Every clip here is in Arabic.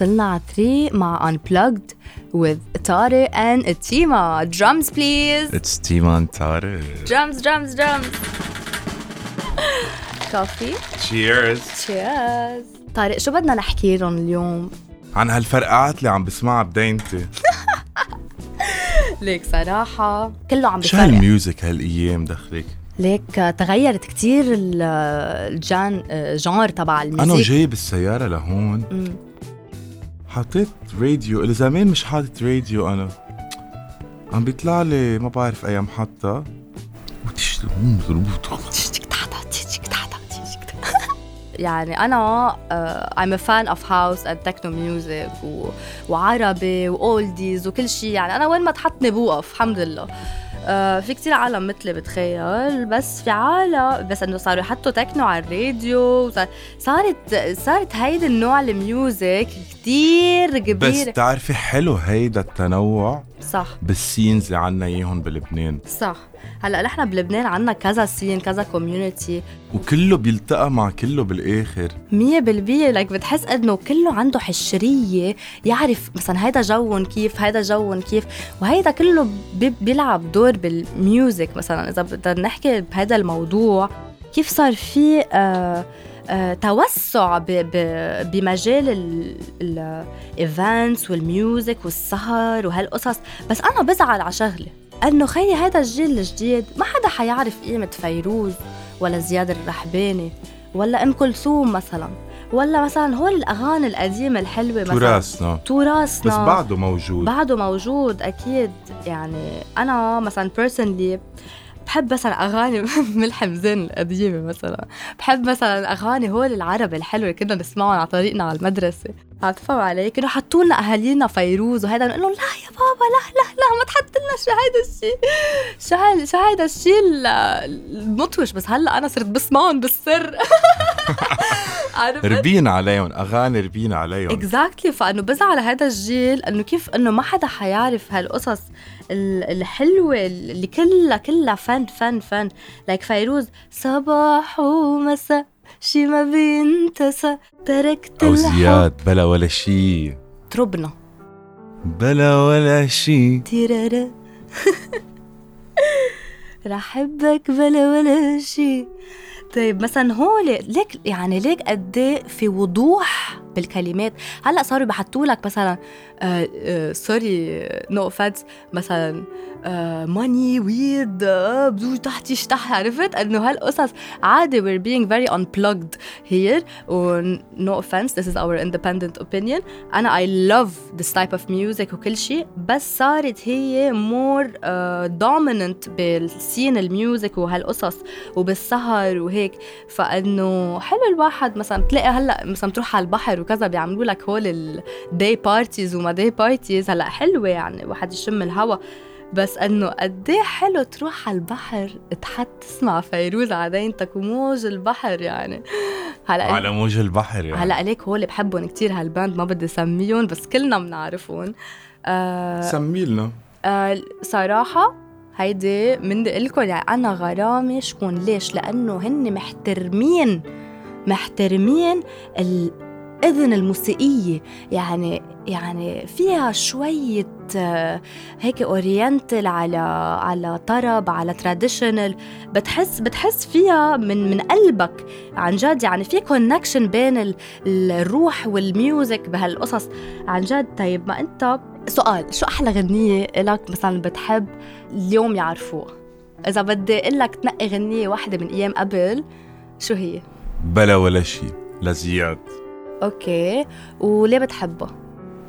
وصلنا على 3 مع Unplugged with طارق and تيما drums please It's Tima and Tarek. drums drums drums كوفي Cheers. cheers طارق شو بدنا نحكي لهم اليوم؟ عن هالفرقعات اللي عم بسمعها بدينتي ليك صراحة كله عم شو بيفرق هالميوزك هالايام دخلك؟ ليك تغيرت كتير ال- ال gen- genre تبع أنا الموسيقى جاي بالسيارة لهون. حطيت راديو اللي زمان مش حاطط راديو أنا. عم بيطلع لي ما بعرف اي محطة يعني أنا uh, I'm a fan of house and techno music و... وعربي و oldies وكل شيء. يعني أنا وين ما تحطني بوقف الحمد لله. آه في كتير عالم مثلي بتخيل. بس في عالم بس إنه صاروا يحطوا تكنو على الراديو. صارت صارت هيدي النوع ال music كتير بس كبير. بتعرفي حلو هيدا التنوع؟ صح. بال scenes اللي عنا إياهم بلبنان. صح. هلأ نحن بلبنان عنا كذا scene كذا community وكله بيلتقى مع كله بالآخر. مية بالمية لك بتحس إنه كله عنده حشرية يعرف مثلا هيدا جون كيف هيدا جون كيف. وهيدا كله بي- بيلعب دور بال music مثلا. إذا بدنا نحكي بهذا الموضوع كيف صار في آه توسع ب- ب- بمجال ال events وال music والسهر وهالقصص. بس أنا بزعل على شغله إنه خيي هذا الجيل الجديد ما حدا حيعرف قيمة فيروز ولا زياد الرحباني ولا إم كلثوم مثلا ولا مثلا هول الأغاني القديمة الحلوة مثلا. تراثنا. تراثنا. بس بعده موجود. بعده موجود أكيد. يعني أنا مثلا بيرسونلي بحب مثلا أغاني ملحم زين القديمة مثلا. بحب مثلا أغاني هول العربي الحلوة اللي كنا نسمعهم على طريقنا على المدرسة. عم تفهم علي كانوا حطوا لنا أهالينا فيروز وهذا نقول لهم لا يا بابا لا لا لا ما تحط لنا شو هيدا الشيء شو هيدا شو هيدا الشيء ال- المطوش بس هلأ أنا صرت بسمعهم بالسر. ربينا عليهم أغاني ربينا عليهم. exactly فإنه بزعل هذا الجيل إنه كيف إنه ما حدا حيعرف هالقصص ال- الحلوه اللي كلها كلها فن فن فن. like فيروز صباح ومساء شي ما بينتسى تركت أو زياد بلا ولا شي. تربنا. بلا ولا شي. تيرارا. رح أحبك بلا ولا شي. طيب مثلا هول ليك يعني ليك قد إيه في وضوح بالكلمات. هلأ صاروا بحطوا لك مثلا آه آه sorry no offense مثلا ماني ويد بدو تحت يشتح عرفت؟ إنه هالقصص عادي we're being very unplugged here. و no offense this is our independent opinion. أنا I love this type of music وكل شيء بس صارت هي uh, dominant بال scene ال music وهالقصص وبالسهر وهيك. فإنه حلو الواحد مثلا بتلاقي هلأ مثلا تروح على البحر وكذا بيعملوا لك هول ال day parties وما day parties هلا حلوة يعني واحد يشم الهوا. بس إنه قد إيه حلو تروح على البحر تحط تسمع فيروز على دينتك وموج البحر يعني. هلا على موج البحر يعني. هلا عليك هول بحبهم كتير هال band ما بدي سميهم بس كلنا بنعرفهم. آه سمي لنا. آه صراحة هيدي من لكم يعني أنا غرامي شكون ليش؟ لأنه هن محترمين محترمين الأذن الموسيقية يعني يعني فيها شوية آه، هيك اورينتال على على طرب على تراديشنال بتحس بتحس فيها من من قلبك عن جد يعني في كونكشن بين ال- الروح والميوزك بهالقصص. عن جد طيب ما أنت سؤال شو أحلى غنية لك مثلا بتحب اليوم يعرفوها؟ إذا بدي أقول لك تنقي غنية واحدة من أيام قبل شو هي؟ بلا ولا شي لزياد أوكي. وليه بتحبها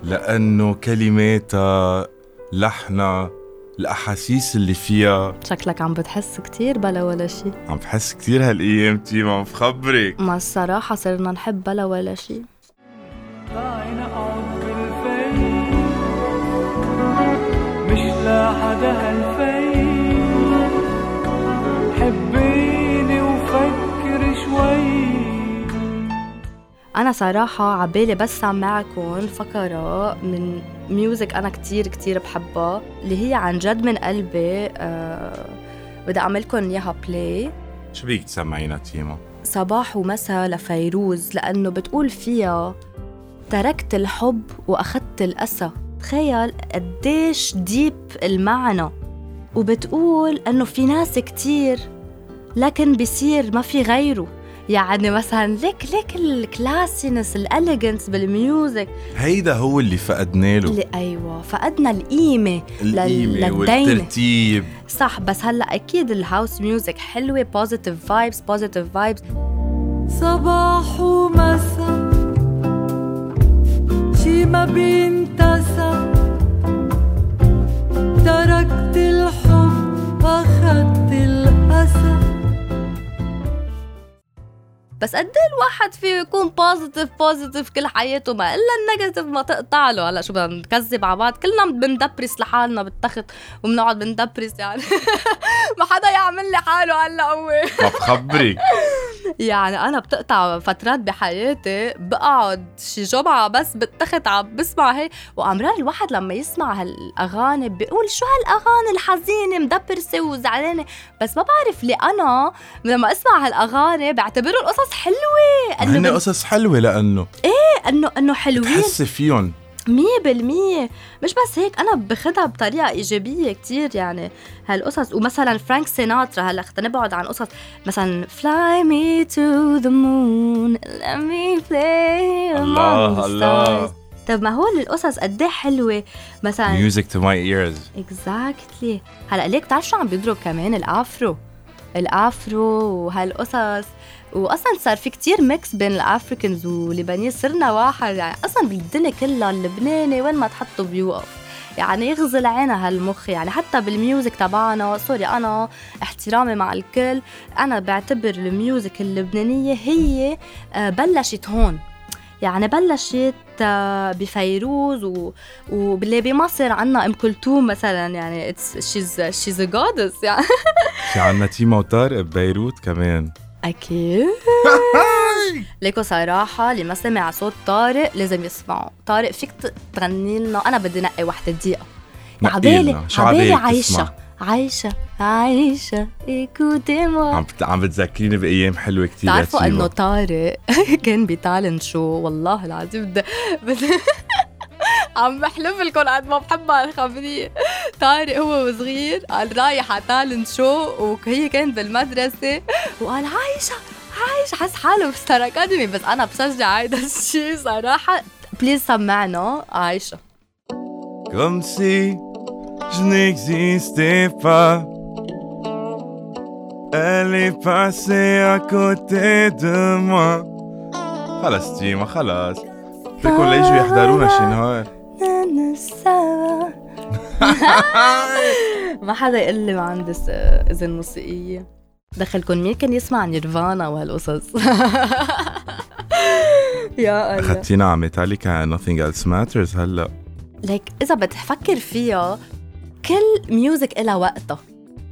لأنه كلماتها لحنها الأحاسيس اللي فيها. شكلك عم بتحس كتير بلا ولا شي. عم بحس كتير هالأيام تيما عم بخبرك. ما الصراحة صرنا نحب بلا ولا شي. تعي نقعد بالفي مش لحدا هالفي أنا صراحة عبالي بس سمعكم فقرة من music أنا كتير كتير بحبها اللي هي عن جد من قلبي آه بدي أعملكم إياها play شو بدك تسمعينا تيما؟ صباح ومساء لفيروز لأنه بتقول فيها تركت الحب وأخذت الاسى تخيل قديش deep المعنى. وبتقول إنه في ناس كتير لكن بصير ما في غيره. يعني مثلا ليك ليك ال classiness ال elegance بال music. هيدا هو اللي فقدنا له. اللي أيوه فقدنا القيمة للدينة. والترتيب. صح بس هلأ أكيد ال house music حلوة positive vibes positive vibes صباح ومساء شي ما بينتسى. تركت الحب واخدت الأسى بس قد إيه الواحد فيه يكون positive positive كل حياته؟ ما إلا ال negative ما تقطع له. هلأ شو بدنا نكذب على بعض؟ كلنا بن depress لحالنا بالتخت وبنقعد بندبرس يعني. ما حدا يعمل لي حاله هلأ هو. ما بخبرك يعني أنا بتقطع فترات بحياتي بقعد شي جمعة بس بالتخت عم بسمع هي. وامرار الواحد لما يسمع هالأغاني بيقول شو هالأغاني الحزينة مدبرسة وزعلانة. بس ما بعرف ليه أنا لما أسمع هالأغاني بعتبره القصص حلوة. هن انه قصص حلوة لأنه انه إنه حلوين. بتحسي فيهم. مية بالمية. مش بس هيك أنا باخدها بطريقة إيجابية كتير يعني هالقصص. ومثلا فرانك سيناترا هلأ خلينا نبعد عن قصص. مثلا Fly me to the moon let me play among the stars. طب ما هو القصص قد إيه حلوة. مثلا music to my ears. exactly هلأ ليك بتعرف شو عم بيضرب كمان؟ ال Afro. ال Afro وهالقصص. واصلا صار في كتير mix بين ال Africans واللبنانيين صرنا واحد يعني أصلا بالدنيا كلها اللبناني وين ما تحطه بيوقف. يعني يخزي العين ها هالمخ يعني حتى بال music تبعنا. sorry أنا احترامي مع الكل. أنا بعتبر ال music اللبنانية هي آه، بلشت هون. يعني بلشت آه، بفيروز و... واللي بمصر عنا أم كلثوم مثلا. يعني she's she's goddess يعني. في عنا تيما وطارق ببيروت كمان. أكيد. ليكو صراحة اللي ما سمع صوت طارق لازم يسمعه. طارق فيك تغني لنا. أنا بدي نقي وحدة دقيقة. عبالي عبالي عايشة؟ عايشة. عايشة. ايكوتي عم. عم بتذكريني بأيام حلوة كثير بتعرفوا إنه طارق كان ب talent show؟ والله العظيم. بدي عم بحلف لكم قد ما بحب هالخبرية طارق هو وصغير قال رايح على talent show وهي كانت بالمدرسة وقال عايشة عايشة حس حاله بستار أكاديمي بس أنا بشجع هيدا الشيء صراحة. بليز سمعنا عايشة. Comme si je n'existais pas. Elle est passée à côté de moi. خلص تيما خلص بدكم ليجوا يحضرونا شي نهار. ما حدا يقول لي ما عندي إذن موسيقية. دخلكم مين كان يسمع نيرفانا وهالقصص؟ يا الله. اخذتينا على ميتاليكا nothing else matters هلأ. ليك إذا بتفكر فيها كل music إلها وقتها.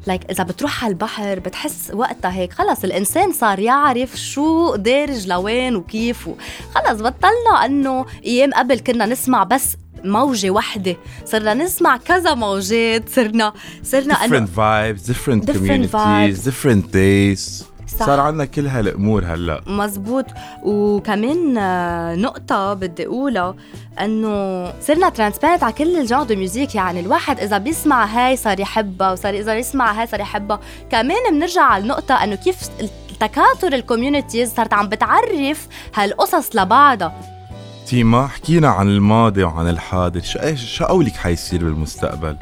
like إذا بتروح على البحر بتحس وقتها هيك. خلص الإنسان صار يعرف شو دارج لوين وكيف خلص بطلنا إنه أيام قبل كنا نسمع بس موجة وحدة. صرنا نسمع كذا موجات صرنا صرنا أنه different vibes different, Different communities vibes. different days. صح. صار عنا كل هالأمور هلأ. مزبوط. وكمان آه، نقطة بدي أقولها إنه صرنا transparent على كل ال fr genre de musique يعني الواحد إذا بيسمع هاي صار يحبها وصار إذا يسمع هاي صار يحبها. كمان بنرجع على النقطة إنه كيف تكاثر ال communities صارت عم بتعرف هالقصص لبعضها. تيما حكينا عن الماضي وعن الحاضر شو إيش شو قولك حيصير بالمستقبل؟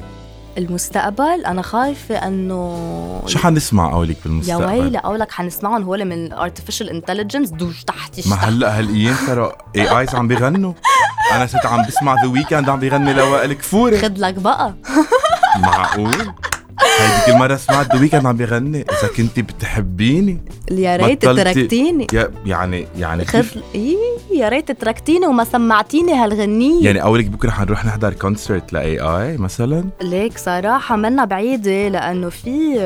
المستقبل؟ أنا خايفة إنه شو حنسمع قولك يا بالمستقبل ويلي قولك حنسمعهم هول من artificial intelligence دوش تحت ما هلأ هالأيام صاروا اي ايز عم بيغنوا؟ أنا صرت عم بسمع ذا ويكند عم بيغني لوائل كفوري خد لك بقى. معقول؟ هيدي كل مرة سمعت ذا ويكند عم بيغني إذا كنتي بتحبيني يا ريت تركتيني يعني يعني خد إيه يا ريت تركتيني وما سمعتيني هالغنية. يعني أولك بكرة حنروح نحضر كونسرت لاي اي مثلا. ليك صراحة منا بعيدة لأنه في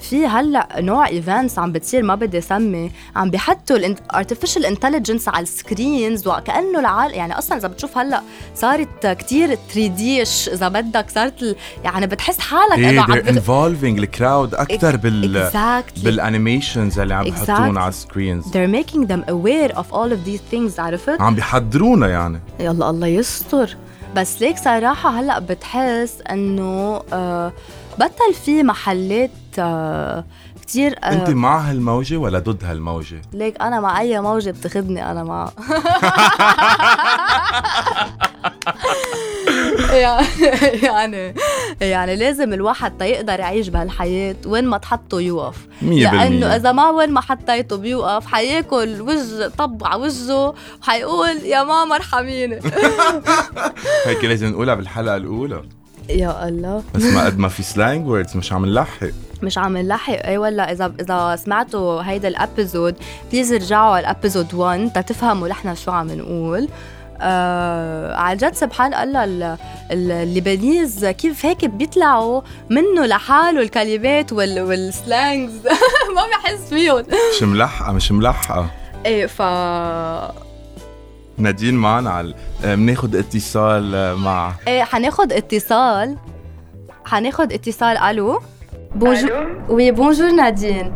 في هلأ نوع events عم بتصير ما بدي اسمي عم بيحطوا ال artificial intelligence على ال screens وكأنه العالم يعني أصلا إذا بتشوف هلأ صارت كتير 3D ش إذا بدك صارت يعني بتحس حالك إيه إنه they're involving ال crowd أكثر بال exactly. بال animations اللي عم بحطون Exactly. على ال screens they're making them aware of all of these things عرفت؟ عم بيحضرونا يعني. يلا الله يستر. بس ليك صراحة هلأ بتحس إنه آه بطل في محلات آه كتير آه أنت مع هالموجة ولا ضد هالموجة؟ ليك أنا مع أي موجة بتاخدني أنا مع. يعني يعني لازم الواحد تيقدر يعيش بهالحياة وين ما تحطه يوقف. بالمية. إذا ما وين ما حطيته بيوقف حياكل وجه طب على وجهه وحيقول يا ماما ارحميني. هيك لازم نقولها بالحلقة الأولى. يا الله. بس ما قد ما في slang words مش عم نلحق. مش عم نلحق. إي ولا اذا إذا سمعتوا هيدا ال episode please ارجعوا على ال episode 1 تتفهموا نحن شو عم نقول. آه عن جد سبحان الله ال- ال- ال Lebanese كيف هيك بيطلعوا منه لحاله الكلمات وال وال slangs ما بحس فيهم. مش ملحقة مش ملحقة. إيه ف نادين معنا على آه، بناخد اتصال آه، مع إيه حناخد اتصال. حناخد اتصال. ألو؟ بونجور وي بونجور نادين.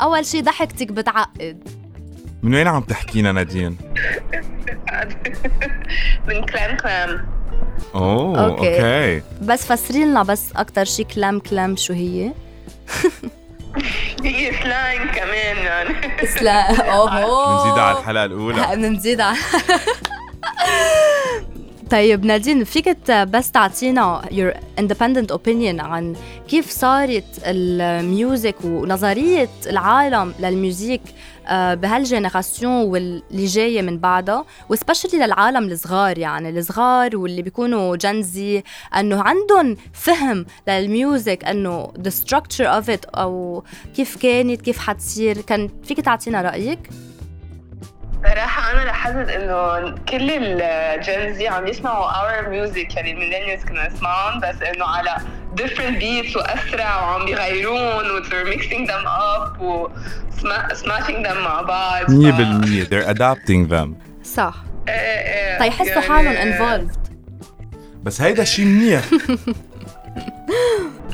أول شي ضحكتك بتعقد. من وين عم تحكينا نادين؟ من كلام كلام. أوه okay. Okay. بس فسري لنا بس أكثر شي كلام كلام شو هي؟ هي slang كمان يعني. سلا أوه بنزيد على الحلقة الأولى. بنزيد على طيب نادين فيك بس تعطينا your independent opinion عن كيف صارت ال music ونظرية العالم لل music آه، بهال generation واللي جاية من بعدها و especially للعالم الصغار يعني الصغار واللي بيكونوا Gen Z إنه عندهم فهم لل music إنه the structure of it أو كيف كانت كيف حتصير كان فيك تعطينا رأيك؟ صراحة أنا لاحظت إنه كل ال Gen Z عم يسمعوا our music يعني ال millennials كنا نسمعهم بس إنه على different beats وأسرع وعم بيغيرون و they're mixing them up و sma- smashing them مع بعض. 100% they're adapting them. صح. إيه إيه تيحسوا يعني- حالهم involved. بس هيدا شيء منيح.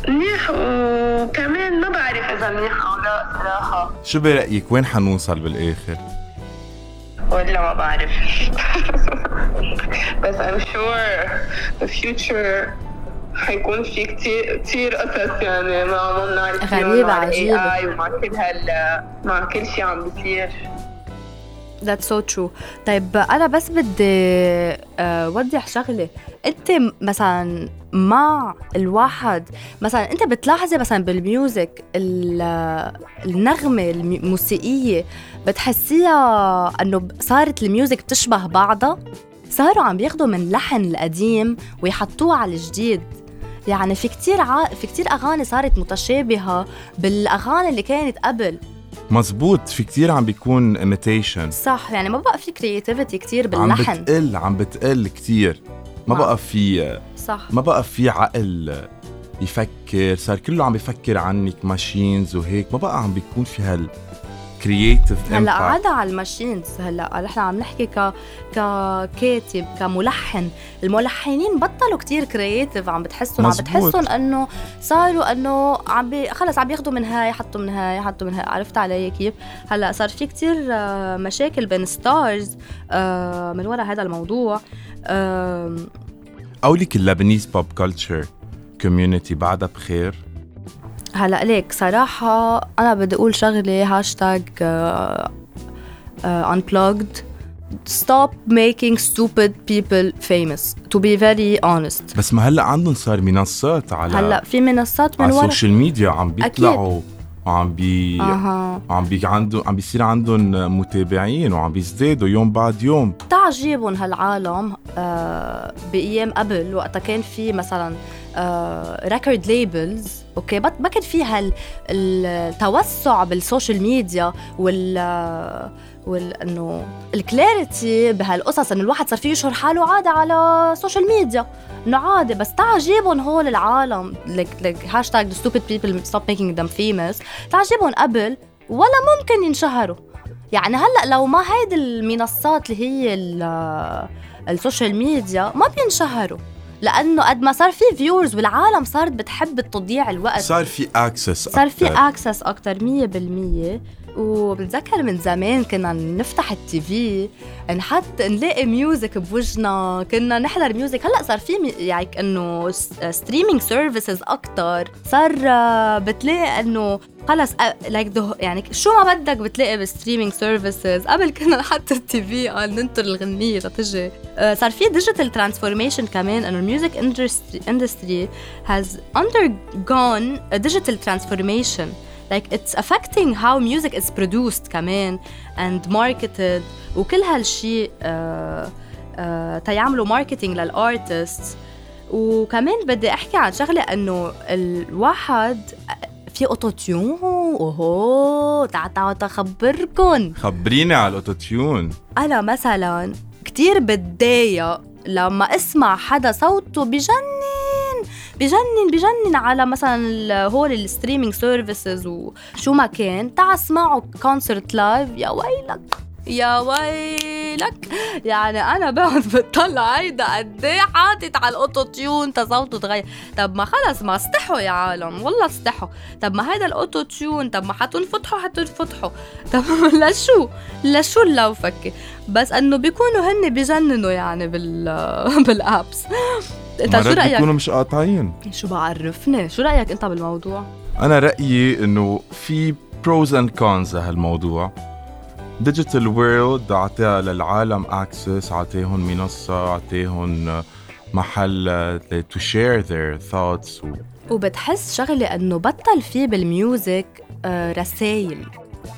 منيح وكمان ما بعرف إذا منيح أو لا صراحة. شو برأيك؟ وين حنوصل بالآخر؟ ولا ما بعرف بس I'm sure the future حيكون في كتير كتير قصص يعني ما بنعرف فيهم غريبة، مع عجيبة. ومع كل هال مع كل شيء عم بيصير That's so true. طيب أنا بس بدي آه، وضح شغلة. أنت مثلا مع الواحد مثلا أنت بتلاحظي مثلا بال music ال- النغمة الم- الموسيقية بتحسيها أنه صارت ال music بتشبه بعضها؟ صاروا عم بياخدوا من لحن القديم ويحطوه على الجديد. يعني في كتير ع... في كتير أغاني صارت متشابهة بالأغاني اللي كانت قبل. مزبوط في كتير عم بيكون imitation صح يعني ما بقى في creativity كتير عم باللحن. بتقل عم بتقل كتير. ما. بقى في صح. ما بقى في عقل يفكر صار كله عم بيفكر عنك machines وهيك. ما بقى عم بيكون في هال creative هلأ عدا على ال machines هلأ نحن عم نحكي ك ككاتب كملحن. الملحنين بطلوا كتير creative عم بتحسهم عم. بتحسهم إنه صاروا إنه عم بي خلص عم بياخذوا من هاي يحطوا من هاي يحطوا من هاي. عرفت علي كيف؟ هلأ صار في كتير آه، مشاكل بين stars من وراء هذا الموضوع. قولك ال Lebanese pop culture community بعدها بخير. هلا ليك صراحة أنا بدي أقول شغلة hashtag unplugged. Stop making stupid people famous. To be very honest. بس ما هلأ عندهم صار منصات على هلأ في منصات من على السوشيال ميديا عم بيطلعوا وعم بي أها. عم بي عندهم عم بيصير عندهم متابعين وعم بيزدادوا يوم بعد يوم. تعجبهم هالعالم آه بأيام قبل وقتها كان في مثلا ريكورد ليبلز أوكي؟ ما كان في هال التوسع بالسوشيال ميديا وال آه، وال إنه ال clarity بهالقصص إنه الواحد صار فيه يشهر حاله عادي على ال social media إنه عادي بس تعجبهم هول العالم like like hashtag the stupid people stop making them famous. تعجبهم قبل ولا ممكن ينشهروا. يعني هلأ لو ما هيدي المنصات اللي هي ال- social media ما بينشهروا. لأنه قد ما صار في viewers والعالم صارت بتحب تضيع الوقت. صار في access صار في access أكثر 100% وبتذكر من زمان كنا نفتح ال TV نحط نلاقي music بوجنا كنا نحضر music هلأ صار في يعني إنه streaming services أكثر صار آه، بتلاقي إنه خلص like يعني شو ما بدك بتلاقي بال streaming services قبل كنا نحط ال TV قال ننطر الغنية لتجي. آه، صار في digital transformation كمان إنه ال music industry undergone a digital transformation. Like it's affecting how music is produced كمان and marketed. وكل هالشيء uh, uh, تيعملوا marketing لل artist وكمان بدي أحكي عن شغلة إنه الواحد في auto-tune أوهو تعال تعال تخبركن خبريني على ال auto-tune. أنا مثلا كتير بتضايق لما أسمع حدا صوته بجنن. بجنن بجنن على مثلا هول ال streaming services وشو ما كان. تعال اسمعه concert live يا ويلك. يا ويلك. يعني أنا بقعد بتطلع هيدا قد إيه حاطط على ال auto-tune تا صوته تغير. طب ما خلص ما استحوا يا عالم. والله استحوا. طب ما هيدا ال auto-tune طب ما حتنفتحوا حتنفتحوا. طب لشو؟ لشو اللوفكة بس إنه بيكونوا هن بجننوا يعني بال بال apps أنت شو رأيك؟ بيكونوا مش قاطعين. شو بعرفني؟ شو رأيك أنت بالموضوع؟ أنا رأيي إنه في pros and cons لهالموضوع. digital world اعطيها للعالم access اعطيهم منصة اعطيهم محل to share their thoughts وبتحس شغلة إنه بطل في بال music آه رسايل.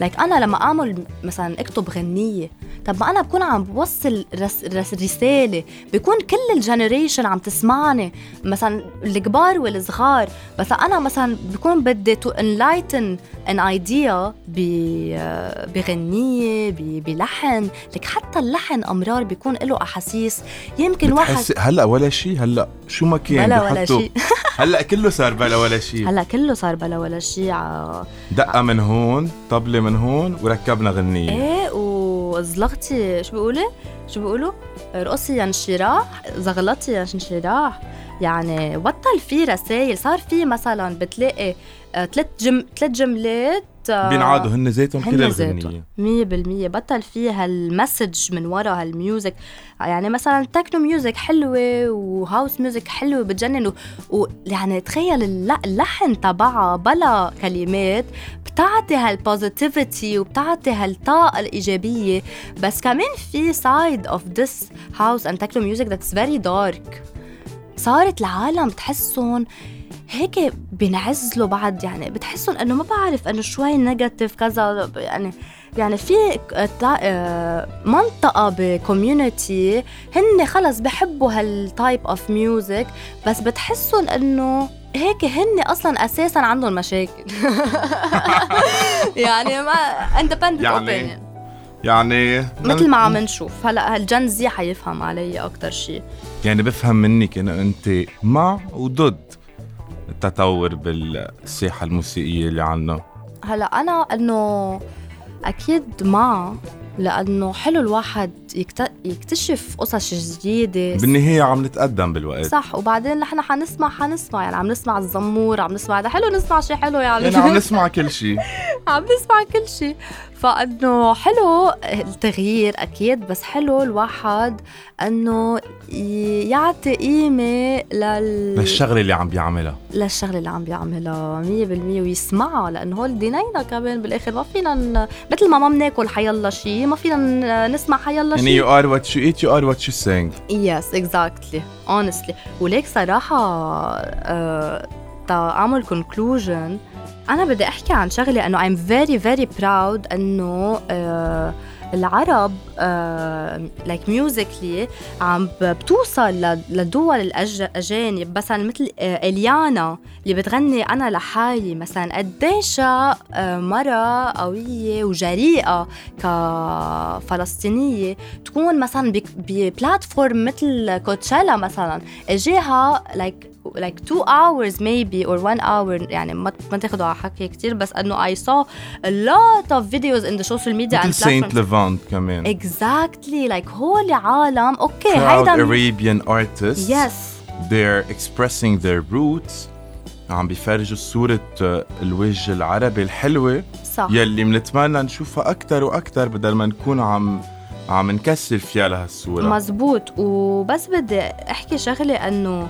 like أنا لما أعمل مثلا أكتب غنية طب ما أنا بكون عم بوصل رس رس رسالة بيكون كل ال generation عم تسمعني مثلا الكبار والصغار. بس أنا مثلا بكون بدي to enlighten an idea بغنية بلحن. لك حتى اللحن أمرار بيكون له أحاسيس. يمكن واحد هلأ ولا شيء هلأ شو ما كان بلا ولا شيء هلأ كله صار بلا ولا شيء هلأ كله صار بلا ولا شيء ع- دقة من هون طبلة من هون وركبنا غنية. إيه وزلغطي شو بيقولي؟ شو بيقولوا؟ رقصي انشراح زغلطي انشراح. يعني بطل في رسائل صار في مثلا بتلاقي آه، ثلاث جم ثلاث جملات آه، بينعادوا هن ذاتهم كل مية بالمية. بطل في هال message من ورا هال music. يعني مثلا techno music حلوة و house music حلوة بتجنن و- ويعني تخيل الل- اللحن تبعها بلا كلمات بتعطي هال positivity وبتعطي هالطاقة الإيجابية. بس كمان في side of this house and techno music that's very dark صارت العالم تحسهم هيك بينعزلوا بعد يعني بتحسهم إنه ما بعرف إنه شوي negative كذا. يعني يعني في آه، منطقة ب community هن خلص بحبوا هال type of music بس بتحسهم إنه هيك هن أصلا أساسا عندهم مشاكل. يعني ما independent يعني يعني مثل ما عم نشوف. هلأ هال Gen Z حيفهم علي أكثر شيء يعني بفهم منك انه أنت مع وضد التطور بالساحة الموسيقية اللي عنا هلأ أنا إنه أكيد مع لأنه حلو الواحد يكت- يكتشف قصص جديدة. بالنهاية عم نتقدم بالوقت. صح وبعدين نحن حنسمع حنسمع. يعني عم نسمع الزمور عم نسمع ده حلو نسمع شيء حلو يعني, يعني عم نسمع كل شيء عم نسمع كل شيء فإنه حلو التغيير أكيد بس حلو الواحد إنه يعطي قيمة لل للشغلة اللي عم بيعملها. للشغلة اللي عم بيعملها 100% ويسمعها لأنه هول دينينا كمان بالآخر. ما فينا ن... مثل ما ما بناكل حيلا شيء ما فينا نسمع حيلا يعني شيء you are what you eat you are what you sing. yes exactly honestly وليك صراحة آه، تا أعمل conclusion أنا بدي أحكي عن شغله انه I'm very very proud إنه آه، العرب like musically عم بتوصل لدول الاجانب مثلا مثل آه، إليانا اللي بتغني أنا لحالي. مثلا قديش آه، مرة قوية وجريئة كفلسطينية تكون مثلا ب platform مثل كوتشيلا مثلا. اجاها like like two hours maybe or one hour. يعني ما ما تاخذوا على حكي كتير بس إنه I saw a lot of videos in the social media and مثل Saint platforms. Levant كمان. Exactly like هول عالم. أوكي proud هيدا Arabian artists. يس they're expressing their roots. عم بيفرجوا صورة آه، الوجه العربي الحلوة. صح. يلي منتمنى نشوفها أكتر وأكتر بدل ما نكون عم عم نكسر فيها لهالصورة. مزبوط. وبس بدي أحكي شغلة إنه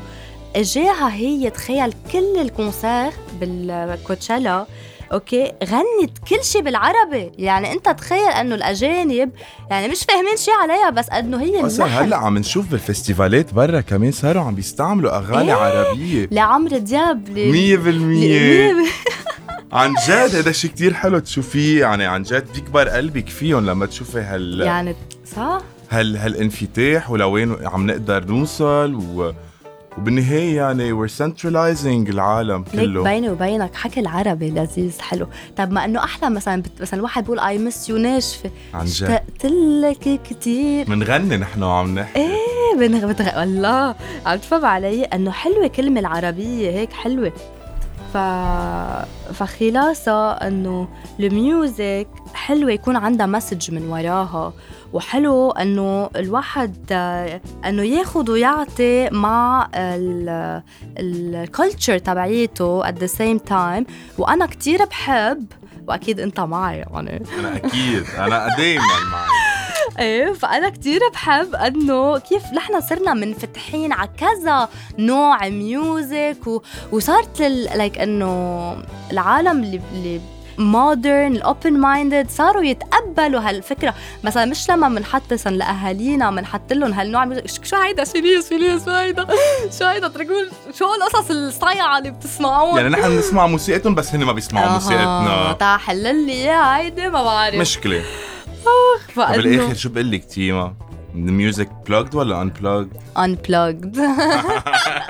اجاها هي تخيل كل ال concert بالكوتشيلا أوكي؟ غنت كل شيء بالعربي. يعني أنت تخيل إنه الأجانب يعني مش فاهمين شيء عليها بس إنه هي أصلا هلأ عم نشوف بالفستيفالات برا كمان صاروا عم بيستعملوا أغاني إيه. عربية. لعمرو دياب ل- مية ل- بالمية. مية عن جد هذا شيء كتير حلو تشوفيه. يعني عن جد بيكبر قلبك فيهم لما تشوفي هال يعني صح. هال هالانفتاح ولوين عم نقدر نوصل و... وبالنهاية يعني we're centralizing العالم ليك كله. بيني وبينك حكي العربي لذيذ حلو. طب ما إنه أحلى مثلا بت... مثلا الواحد بيقول اي مس يو ناشفه عن جد. اشتقت لك كثير منغني نحن وعم نحكي. إيه بنغ... بتغ... والله. عم تفهم علي إنه حلوة كلمة العربية هيك حلوة. ف فخلاصة إنه ال music حلوة يكون عندها message من وراها وحلو إنه الواحد إنه ياخد ويعطي مع ال culture تبعيته at the same time. وأنا كتير بحب وأكيد أنت معي يعني. أنا أكيد أنا دايما معك إيه فأنا كتير بحب إنه كيف نحن صرنا منفتحين على كذا نوع music و... وصارت like إنه العالم اللي اللي modern ال open minded صاروا يتقبلوا هالفكرة. مثلا مش لما بنحط مثلا لأهالينا بنحط لهم هالنوع شو هيدا؟ شيليس شيليس شو هيدا؟ شو هيدا؟ تركون شو القصص الصيعه اللي بتسمعوها؟ يعني نحن بنسمع موسيقتهم بس هن ما بيسمعوا موسيقتنا. تا حلل لي إياها هيدي ما بعرف. مشكلة. فإنه بالآخر شو بقول لك تيما؟ الميوزك plugged ولا unplugged؟ unplugged